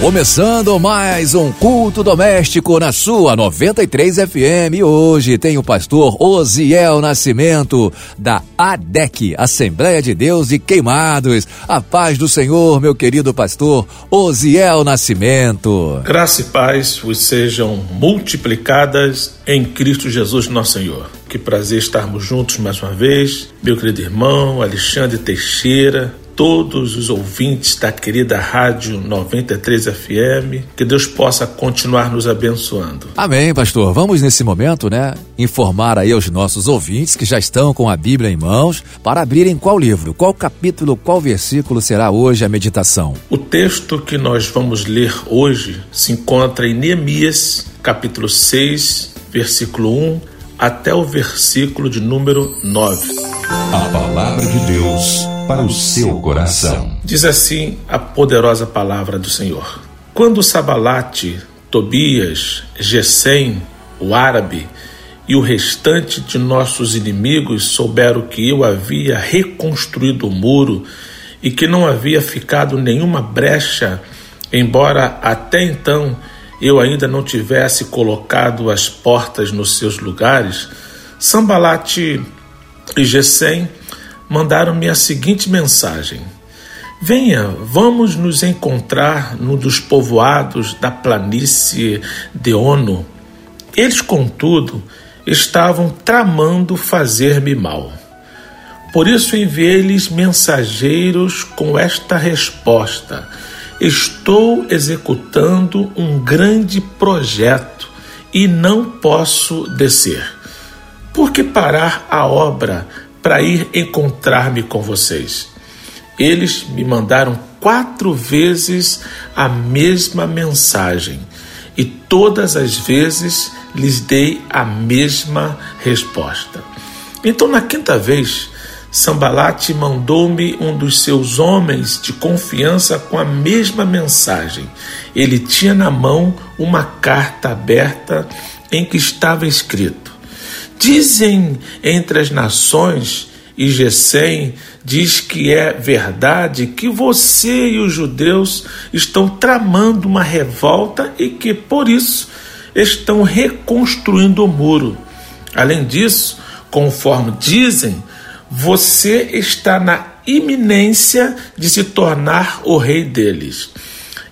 Começando mais um culto doméstico na sua 93 FM. Hoje tem o pastor Osiel Nascimento, da ADEC, Assembleia de Deus e Queimados. A paz do Senhor, meu querido pastor Osiel Nascimento. Graça e paz vos sejam multiplicadas em Cristo Jesus, nosso Senhor. Que prazer estarmos juntos mais uma vez. Meu querido irmão Alexandre Teixeira, todos os ouvintes da querida Rádio 93 FM. Que Deus possa continuar nos abençoando. Amém, pastor. Vamos nesse momento, né, informar aí aos nossos ouvintes que já estão com a Bíblia em mãos para abrirem qual livro, qual capítulo, qual versículo será hoje a meditação. O texto que nós vamos ler hoje se encontra em Neemias, capítulo 6, versículo 1 até o versículo de número 9. A palavra de Deus para o seu coração. Diz assim a poderosa palavra do Senhor. Quando Sabalate, Tobias, Gesem, o árabe e o restante de nossos inimigos souberam que eu havia reconstruído o muro e que não havia ficado nenhuma brecha, embora até então eu ainda não tivesse colocado as portas nos seus lugares, Sambalate e Gesem mandaram-me a seguinte mensagem: Venha, vamos nos encontrar num dos povoados da planície de Ono. Eles, contudo, estavam tramando fazer-me mal. Por isso enviei-lhes mensageiros com esta resposta: Estou executando um grande projeto e não posso descer. Por que parar a obra para ir encontrar-me com vocês. Eles me mandaram quatro vezes a mesma mensagem e todas as vezes lhes dei a mesma resposta. Então, na quinta vez, Sambalate mandou-me um dos seus homens de confiança com a mesma mensagem. Ele tinha na mão uma carta aberta em que estava escrito: Dizem entre as nações, e Gesem diz que é verdade que você e os judeus estão tramando uma revolta e que por isso estão reconstruindo o muro. Além disso, conforme dizem, você está na iminência de se tornar o rei deles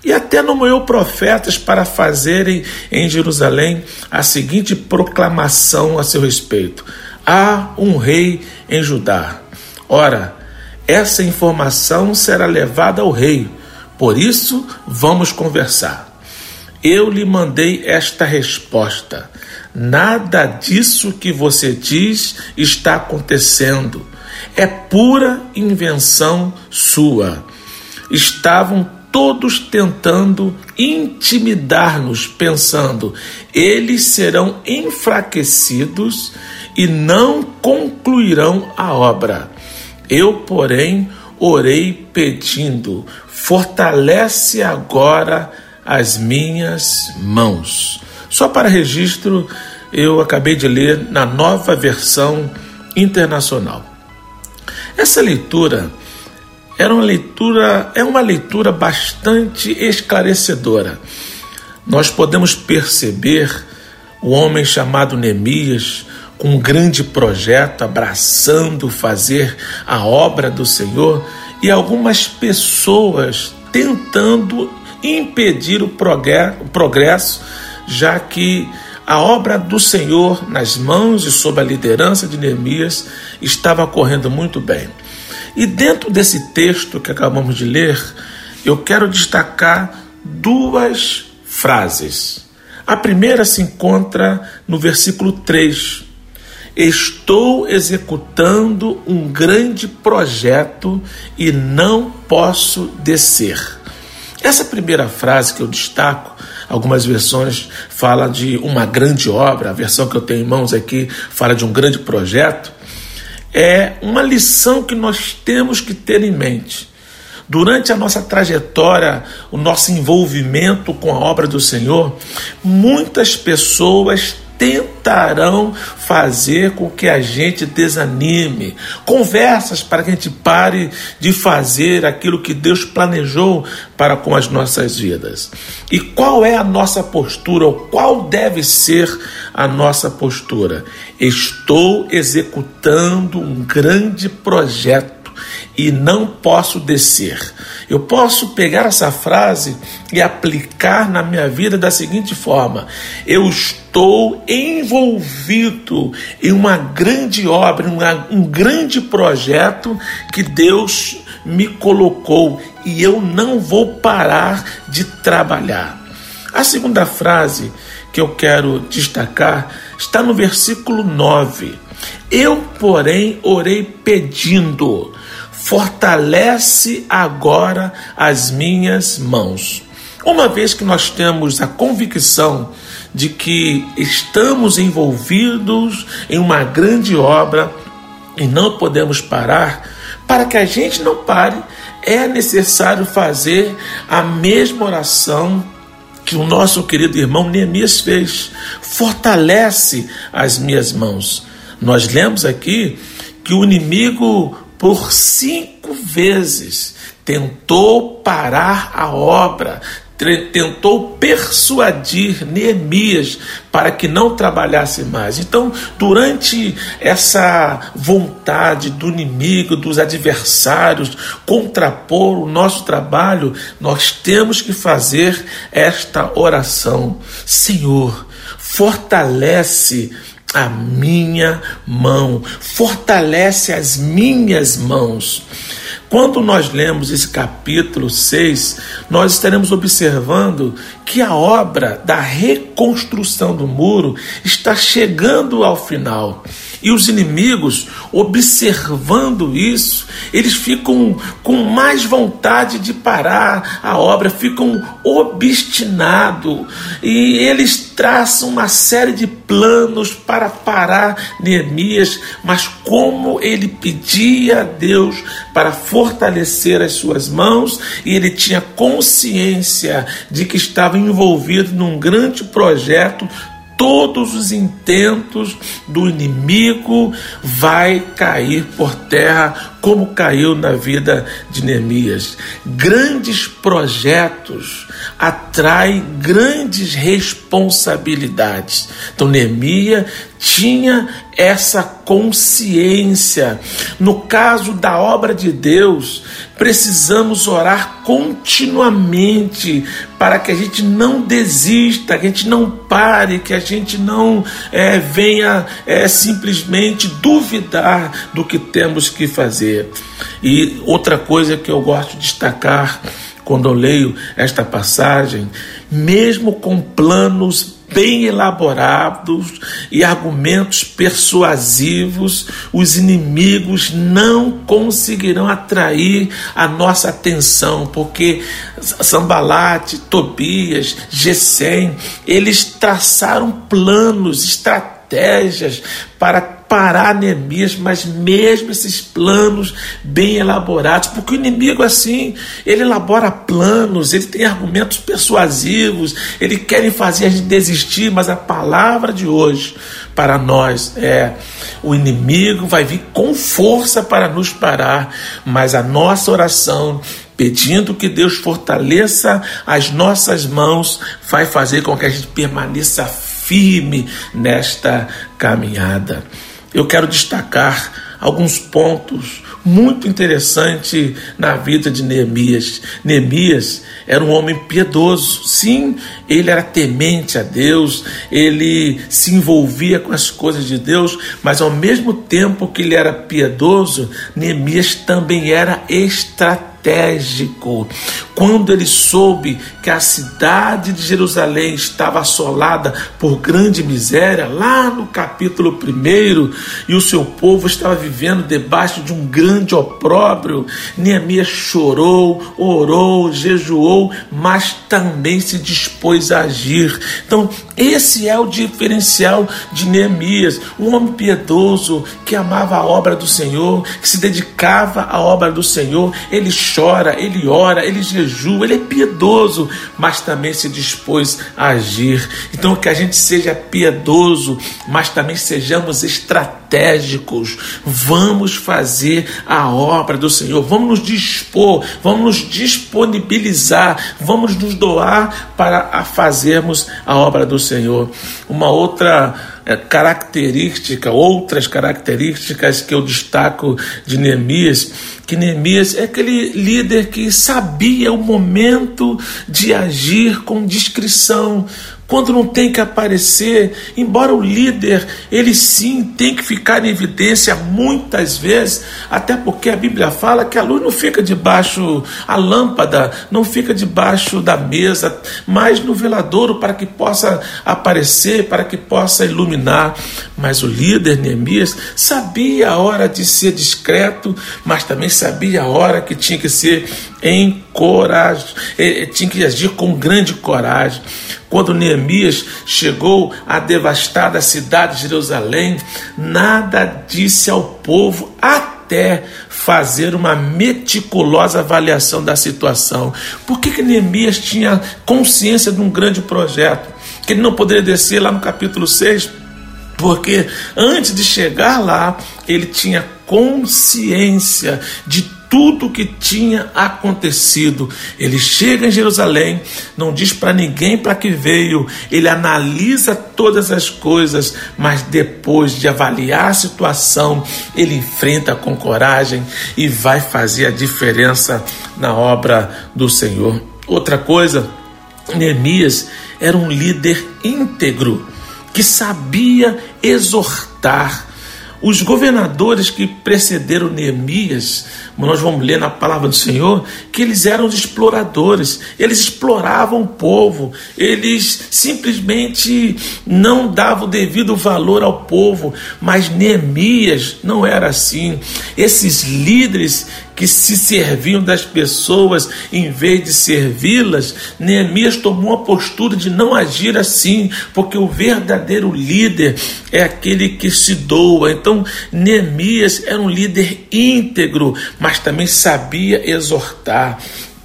e até nomeou profetas para fazerem em Jerusalém a seguinte proclamação a seu respeito: Há um rei em Judá. Ora, essa informação será levada ao rei, por isso vamos conversar. Eu lhe mandei esta resposta: Nada disso que você diz está acontecendo. É pura invenção sua. Estavam todos tentando intimidar-nos, pensando: eles serão enfraquecidos e não concluirão a obra. Eu, porém, orei pedindo: fortalece agora as minhas mãos. Só para registro, eu acabei de ler na nova versão internacional. Essa leitura era uma leitura, é uma leitura bastante esclarecedora. Nós podemos perceber o homem chamado Neemias com um grande projeto abraçando fazer a obra do Senhor e algumas pessoas tentando impedir o progresso, já que a obra do Senhor nas mãos e sob a liderança de Neemias estava correndo muito bem. E dentro desse texto que acabamos de ler, eu quero destacar duas frases. A primeira se encontra no versículo 3. Estou executando um grande projeto e não posso descer. Essa primeira frase que eu destaco, algumas versões fala de uma grande obra, a versão que eu tenho em mãos aqui fala de um grande projeto é uma lição que nós temos que ter em mente. durante a nossa trajetória, o nosso envolvimento com a obra do Senhor, muitas pessoas tentarão fazer com que a gente desanime. Conversas para que a gente pare de fazer aquilo que Deus planejou para com as nossas vidas. E qual é a nossa postura, ou qual deve ser a nossa postura? Estou executando um grande projeto e não posso descer. Eu posso pegar essa frase e aplicar na minha vida da seguinte forma: eu estou envolvido em uma grande obra, um grande projeto que Deus me colocou e eu não vou parar de trabalhar. A segunda frase que eu quero destacar está no versículo 9. Eu, porém, orei pedindo fortalece agora as minhas mãos. Uma vez que nós temos a convicção de que estamos envolvidos em uma grande obra e não podemos parar, para que a gente não pare, é necessário fazer a mesma oração que o nosso querido irmão Neemias fez. Fortalece as minhas mãos. Nós lemos aqui que o inimigo por cinco vezes tentou parar a obra, tentou persuadir Neemias para que não trabalhasse mais. Então, durante essa vontade do inimigo, dos adversários, contrapor o nosso trabalho, nós temos que fazer esta oração: Senhor, fortalece a minha mão, fortalece as minhas mãos. Quando nós lemos esse capítulo 6, nós estaremos observando que a obra da reconstrução do muro está chegando ao final. E os inimigos, observando isso, eles ficam com mais vontade de parar a obra, ficam obstinados e eles traçam uma série de planos para parar Neemias, mas como ele pedia a Deus para as suas mãos e ele tinha consciência de que estava envolvido num grande projeto todos os intentos do inimigo vai cair por terra, como caiu na vida de Neemias. Grandes projetos atraem grandes responsabilidades. Então, Neemias tinha essa consciência. No caso da obra de Deus, precisamos orar continuamente para que a gente não desista, que a gente não pare, que a gente não é, venha é, simplesmente duvidar do que temos que fazer. E outra coisa que eu gosto de destacar quando eu leio esta passagem, mesmo com planos bem elaborados e argumentos persuasivos, os inimigos não conseguirão atrair a nossa atenção, porque Sambalate, Tobias, Gesem, eles traçaram planos, estratégias para parar Neemias, mas mesmo esses planos bem elaborados, porque o inimigo assim, ele elabora planos, ele tem argumentos persuasivos, ele quer fazer a gente desistir, mas a palavra de hoje para nós é o inimigo vai vir com força para nos parar, mas a nossa oração pedindo que Deus fortaleça as nossas mãos, vai fazer com que a gente permaneça firme nesta caminhada. Eu quero destacar alguns pontos muito interessantes na vida de Neemias. Neemias era um homem piedoso, sim, ele era temente a Deus, ele se envolvia com as coisas de Deus, mas ao mesmo tempo que ele era piedoso, Neemias também era estratégico estratégico. Quando ele soube que a cidade de Jerusalém estava assolada por grande miséria, lá no capítulo 1, e o seu povo estava vivendo debaixo de um grande opróbrio, Neemias chorou, orou, jejuou, mas também se dispôs a agir. Então, esse é o diferencial de Neemias, um homem piedoso que amava a obra do Senhor, que se dedicava à obra do Senhor. Ele chora, ele ora, ele jejua, ele é piedoso, mas também se dispôs a agir. Então que a gente seja piedoso, mas também sejamos estratégicos. Vamos fazer a obra do Senhor, vamos nos dispor, vamos nos disponibilizar, vamos nos doar para fazermos a obra do Senhor. Uma outra é, característica, outras características que eu destaco de Neemias, que Neemias é aquele líder que sabia o momento de agir com discrição, quando não tem que aparecer, embora o líder, ele sim tem que ficar em evidência muitas vezes, até porque a Bíblia fala que a luz não fica debaixo, a lâmpada não fica debaixo da mesa, mas no veladouro para que possa aparecer, para que possa iluminar. Mas o líder Neemias sabia a hora de ser discreto, mas também sabia a hora que tinha que ser encorajado, tinha que agir com grande coragem. Quando Neemias chegou à devastada cidade de Jerusalém, nada disse ao povo até fazer uma meticulosa avaliação da situação. Por que, que Neemias tinha consciência de um grande projeto? Que ele não poderia descer lá no capítulo 6? Porque antes de chegar lá, ele tinha consciência de tudo o que tinha acontecido. Ele chega em Jerusalém, não diz para ninguém para que veio, ele analisa todas as coisas, mas depois de avaliar a situação, ele enfrenta com coragem e vai fazer a diferença na obra do Senhor. Outra coisa, Neemias era um líder íntegro que sabia exortar os governadores que precederam Neemias, nós vamos ler na palavra do Senhor, que eles eram os exploradores, eles exploravam o povo, eles simplesmente não davam o devido valor ao povo, mas Neemias não era assim. Esses líderes que se serviam das pessoas em vez de servi-las, Neemias tomou a postura de não agir assim, porque o verdadeiro líder é aquele que se doa. Então, Neemias era um líder íntegro, mas também sabia exortar.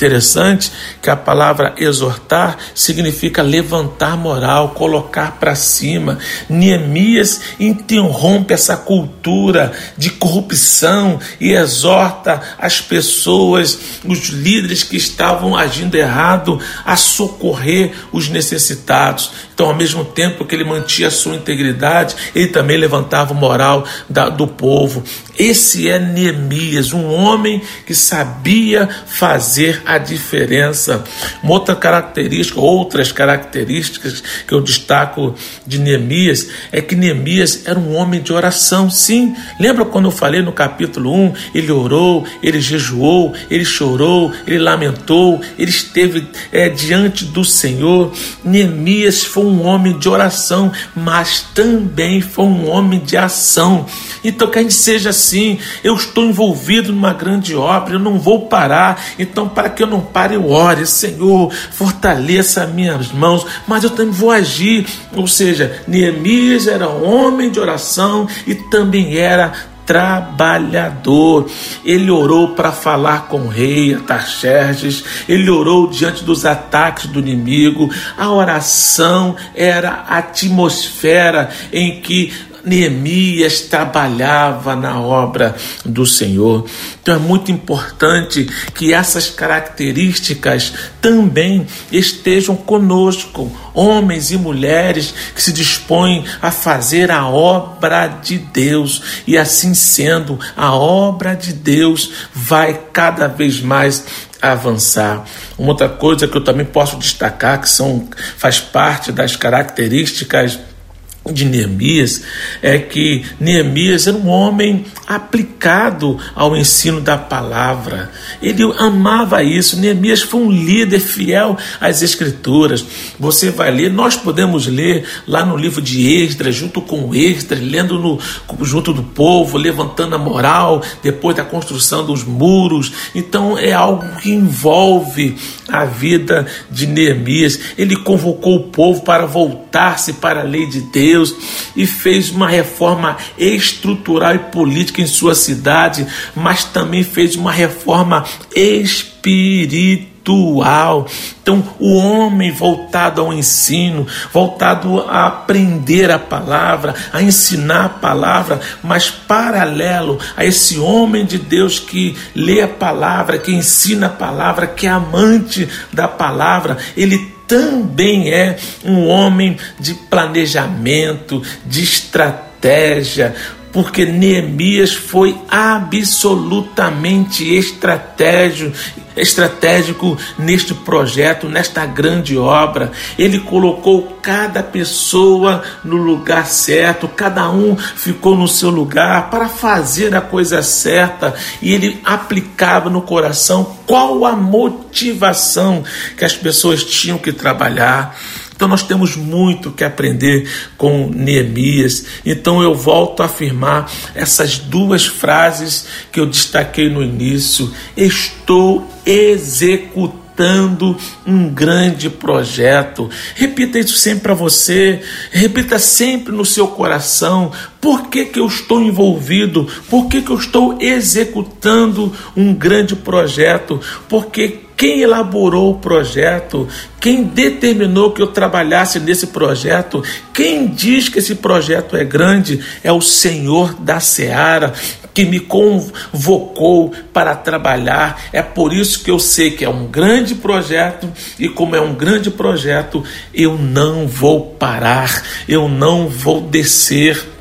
Interessante que a palavra exortar significa levantar moral, colocar para cima. Neemias interrompe essa cultura de corrupção e exorta as pessoas, os líderes que estavam agindo errado, a socorrer os necessitados. Então, ao mesmo tempo que ele mantinha a sua integridade, ele também levantava o moral da, do povo. Esse é Neemias, um homem que sabia fazer a diferença. Uma outra característica, outras características que eu destaco de Neemias é que Neemias era um homem de oração, sim. Lembra quando eu falei no capítulo 1? Ele orou, ele jejuou, ele chorou, ele lamentou, ele esteve é, diante do Senhor. Neemias foi um homem de oração, mas também foi um homem de ação. Então, que a gente seja assim, eu estou envolvido numa grande obra, eu não vou parar. Então, para que eu não pare, eu ore, Senhor, fortaleça minhas mãos, mas eu também vou agir. Ou seja, Neemias era homem de oração e também era trabalhador. Ele orou para falar com o rei Ataxerxes, ele orou diante dos ataques do inimigo. A oração era a atmosfera em que Neemias trabalhava na obra do Senhor. Então é muito importante que essas características também estejam conosco, homens e mulheres que se dispõem a fazer a obra de Deus. E assim sendo, a obra de Deus vai cada vez mais avançar. Uma outra coisa que eu também posso destacar, que são, faz parte das características de Neemias é que Neemias era um homem aplicado ao ensino da palavra. Ele amava isso. Neemias foi um líder fiel às escrituras. Você vai ler, nós podemos ler lá no livro de Esdras, junto com Esdras, lendo no, junto do povo, levantando a moral depois da construção dos muros. Então é algo que envolve a vida de Neemias. Ele convocou o povo para voltar-se para a lei de Deus Deus e fez uma reforma estrutural e política em sua cidade, mas também fez uma reforma espiritual. Então, o homem voltado ao ensino, voltado a aprender a palavra, a ensinar a palavra, mas paralelo a esse homem de Deus que lê a palavra, que ensina a palavra, que é amante da palavra, ele também é um homem de planejamento, de estratégia, porque Neemias foi absolutamente estratégico, estratégico neste projeto, nesta grande obra. Ele colocou cada pessoa no lugar certo, cada um ficou no seu lugar para fazer a coisa certa e ele aplicava no coração qual a motivação que as pessoas tinham que trabalhar. Então nós temos muito que aprender com Neemias. Então eu volto a afirmar essas duas frases que eu destaquei no início. Estou executando um grande projeto. Repita isso sempre para você, repita sempre no seu coração. Por que, que eu estou envolvido? Por que, que eu estou executando um grande projeto? Porque quem elaborou o projeto, quem determinou que eu trabalhasse nesse projeto, quem diz que esse projeto é grande? É o Senhor da Seara, que me convocou para trabalhar. É por isso que eu sei que é um grande projeto e, como é um grande projeto, eu não vou parar, eu não vou descer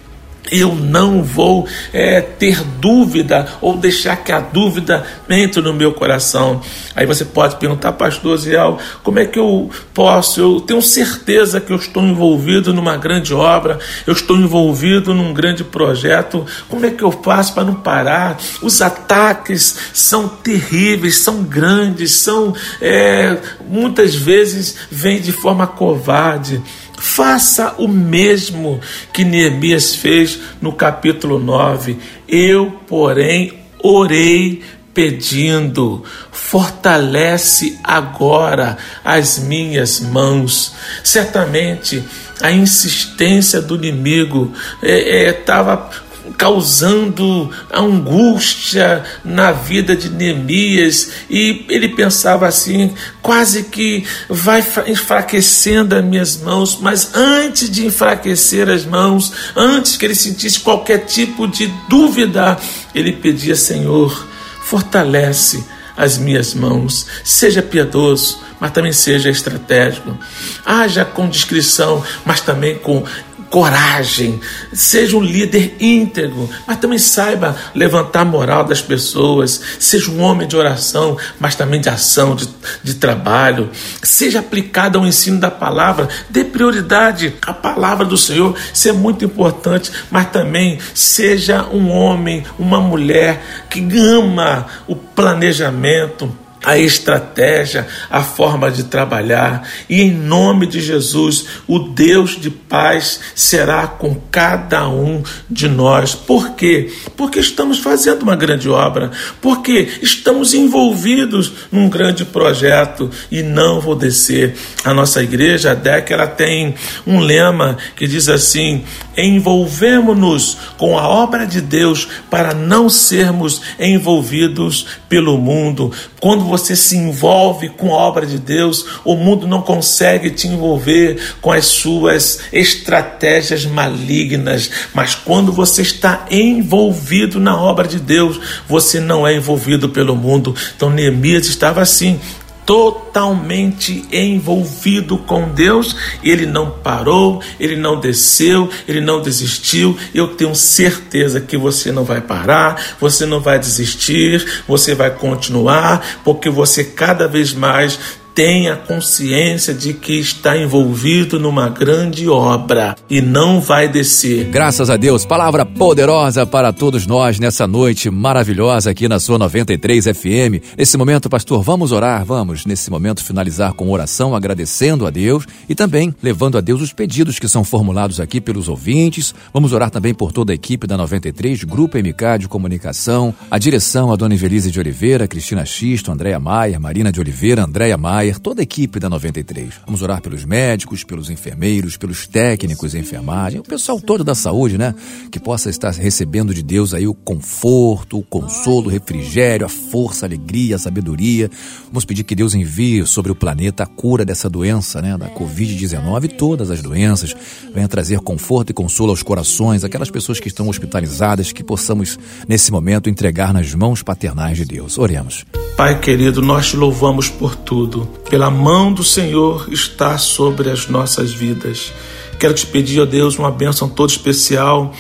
eu não vou é, ter dúvida ou deixar que a dúvida entre no meu coração. Aí você pode perguntar, pastor Ziel, como é que eu posso? Eu tenho certeza que eu estou envolvido numa grande obra, eu estou envolvido num grande projeto. Como é que eu faço para não parar? Os ataques são terríveis, são grandes, são é, muitas vezes vêm de forma covarde. Faça o mesmo que Neemias fez no capítulo 9. Eu, porém, orei pedindo, fortalece agora as minhas mãos. Certamente a insistência do inimigo estava é, é, causando angústia na vida de Neemias. E ele pensava assim, quase que vai enfraquecendo as minhas mãos, mas antes de enfraquecer as mãos, antes que ele sentisse qualquer tipo de dúvida, ele pedia, Senhor, fortalece as minhas mãos, seja piedoso, mas também seja estratégico. Haja com discrição, mas também com coragem, seja um líder íntegro, mas também saiba levantar a moral das pessoas, seja um homem de oração, mas também de ação, de, de trabalho, seja aplicado ao ensino da palavra, dê prioridade à palavra do Senhor, isso é muito importante, mas também seja um homem, uma mulher que ama o planejamento, a estratégia, a forma de trabalhar, e em nome de Jesus, o Deus de paz será com cada um de nós. Por quê? Porque estamos fazendo uma grande obra, porque estamos envolvidos num grande projeto e não vou descer. A nossa igreja, a DEC, ela tem um lema que diz assim: envolvemos-nos com a obra de Deus para não sermos envolvidos pelo mundo. Quando você se envolve com a obra de Deus, o mundo não consegue te envolver com as suas estratégias malignas, mas quando você está envolvido na obra de Deus, você não é envolvido pelo mundo. Então Neemias estava assim, totalmente envolvido com Deus, ele não parou, ele não desceu, ele não desistiu. Eu tenho certeza que você não vai parar, você não vai desistir, você vai continuar, porque você cada vez mais tenha consciência de que está envolvido numa grande obra e não vai descer. Graças a Deus, palavra poderosa para todos nós nessa noite maravilhosa aqui na sua 93 FM. Nesse momento, pastor, vamos orar, vamos nesse momento finalizar com oração, agradecendo a Deus e também levando a Deus os pedidos que são formulados aqui pelos ouvintes. Vamos orar também por toda a equipe da 93, Grupo MK de Comunicação, a direção a Dona Evelise de Oliveira, Cristina Xisto, Andréia Maia, Marina de Oliveira, Andréia Maia, Maier, toda a equipe da 93. Vamos orar pelos médicos, pelos enfermeiros, pelos técnicos em enfermagem, o pessoal todo da saúde, né? Que possa estar recebendo de Deus aí o conforto, o consolo, o refrigério, a força, a alegria, a sabedoria. Vamos pedir que Deus envie sobre o planeta a cura dessa doença, né? Da Covid-19 e todas as doenças. Venha trazer conforto e consolo aos corações, aquelas pessoas que estão hospitalizadas, que possamos, nesse momento, entregar nas mãos paternais de Deus. Oremos. Pai querido, nós te louvamos por tudo. Pela mão do Senhor está sobre as nossas vidas. Quero te pedir, ó Deus, uma bênção toda especial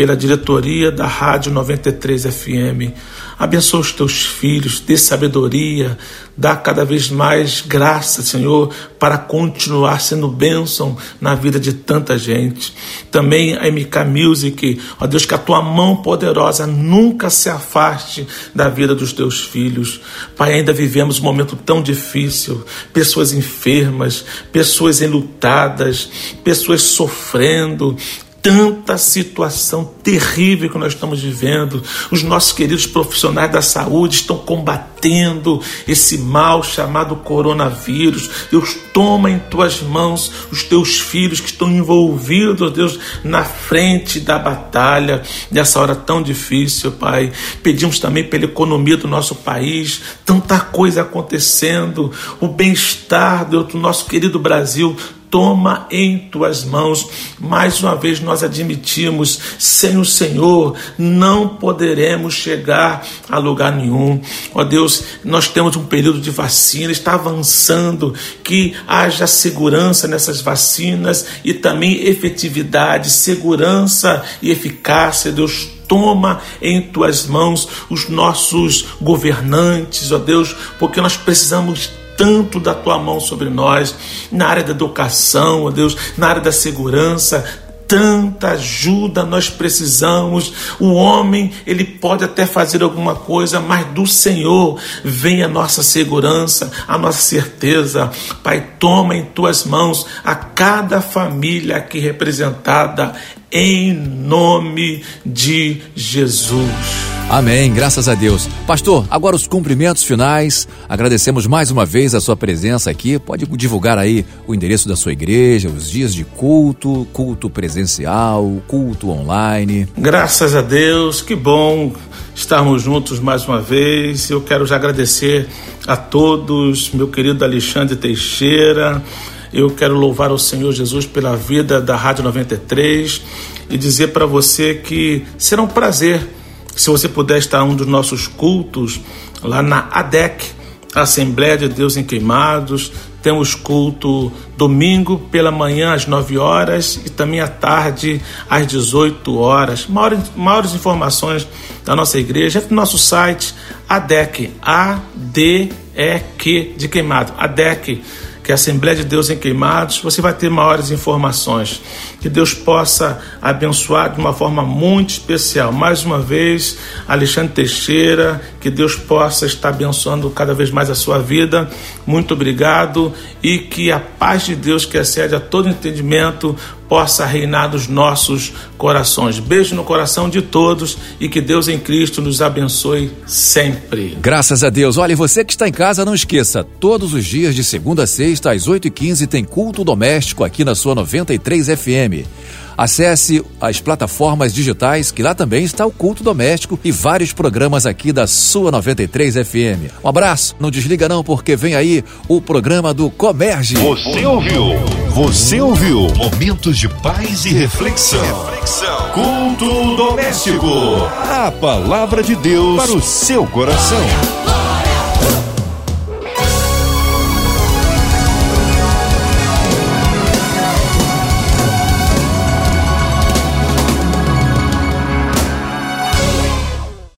pela diretoria da Rádio 93 FM. Abençoa os teus filhos, dê sabedoria, dá cada vez mais graça, Senhor, para continuar sendo bênção na vida de tanta gente. Também a MK Music, ó Deus, que a tua mão poderosa nunca se afaste da vida dos teus filhos. Pai, ainda vivemos um momento tão difícil, pessoas enfermas, pessoas enlutadas, pessoas sofrendo, tanta situação terrível que nós estamos vivendo. Os nossos queridos profissionais da saúde estão combatendo esse mal chamado coronavírus. Deus, toma em tuas mãos os teus filhos que estão envolvidos, Deus, na frente da batalha nessa hora tão difícil, Pai. Pedimos também pela economia do nosso país, tanta coisa acontecendo, o bem-estar do nosso querido Brasil toma em tuas mãos. Mais uma vez nós admitimos, sem o Senhor não poderemos chegar a lugar nenhum. Ó Deus, nós temos um período de vacina, está avançando, que haja segurança nessas vacinas e também efetividade, segurança e eficácia, Deus toma em tuas mãos os nossos governantes, ó Deus, porque nós precisamos tanto da tua mão sobre nós, na área da educação, ó Deus, na área da segurança, tanta ajuda nós precisamos. O homem, ele pode até fazer alguma coisa, mas do Senhor vem a nossa segurança, a nossa certeza. Pai, toma em tuas mãos a cada família aqui representada em nome de Jesus. Amém, graças a Deus. Pastor, agora os cumprimentos finais. Agradecemos mais uma vez a sua presença aqui. Pode divulgar aí o endereço da sua igreja, os dias de culto, culto presencial, culto online. Graças a Deus, que bom estarmos juntos mais uma vez. Eu quero já agradecer a todos, meu querido Alexandre Teixeira. Eu quero louvar o Senhor Jesus pela vida da Rádio 93 e dizer para você que será um prazer se você puder estar um dos nossos cultos lá na ADEC, Assembleia de Deus em Queimados, temos culto domingo pela manhã às 9 horas e também à tarde às 18 horas. Maiores, maiores informações da nossa igreja é no nosso site ADEC, A-D-E-Q de Queimado, ADEC que é a Assembleia de Deus em Queimados, você vai ter maiores informações. Que Deus possa abençoar de uma forma muito especial. Mais uma vez, Alexandre Teixeira, que Deus possa estar abençoando cada vez mais a sua vida. Muito obrigado e que a paz de Deus, que excede a todo entendimento, possa reinar nos nossos corações. Beijo no coração de todos e que Deus em Cristo nos abençoe sempre. Graças a Deus. Olha, você que está em casa, não esqueça, todos os dias de segunda a sexta, às 8h15, tem culto doméstico aqui na sua 93 FM. Acesse as plataformas digitais, que lá também está o culto doméstico e vários programas aqui da sua 93 FM. Um abraço, não desliga não, porque vem aí o programa do Comerge. Você ouviu? Você ouviu? Momentos de paz e reflexão. reflexão. Culto doméstico. A palavra de Deus para o seu coração.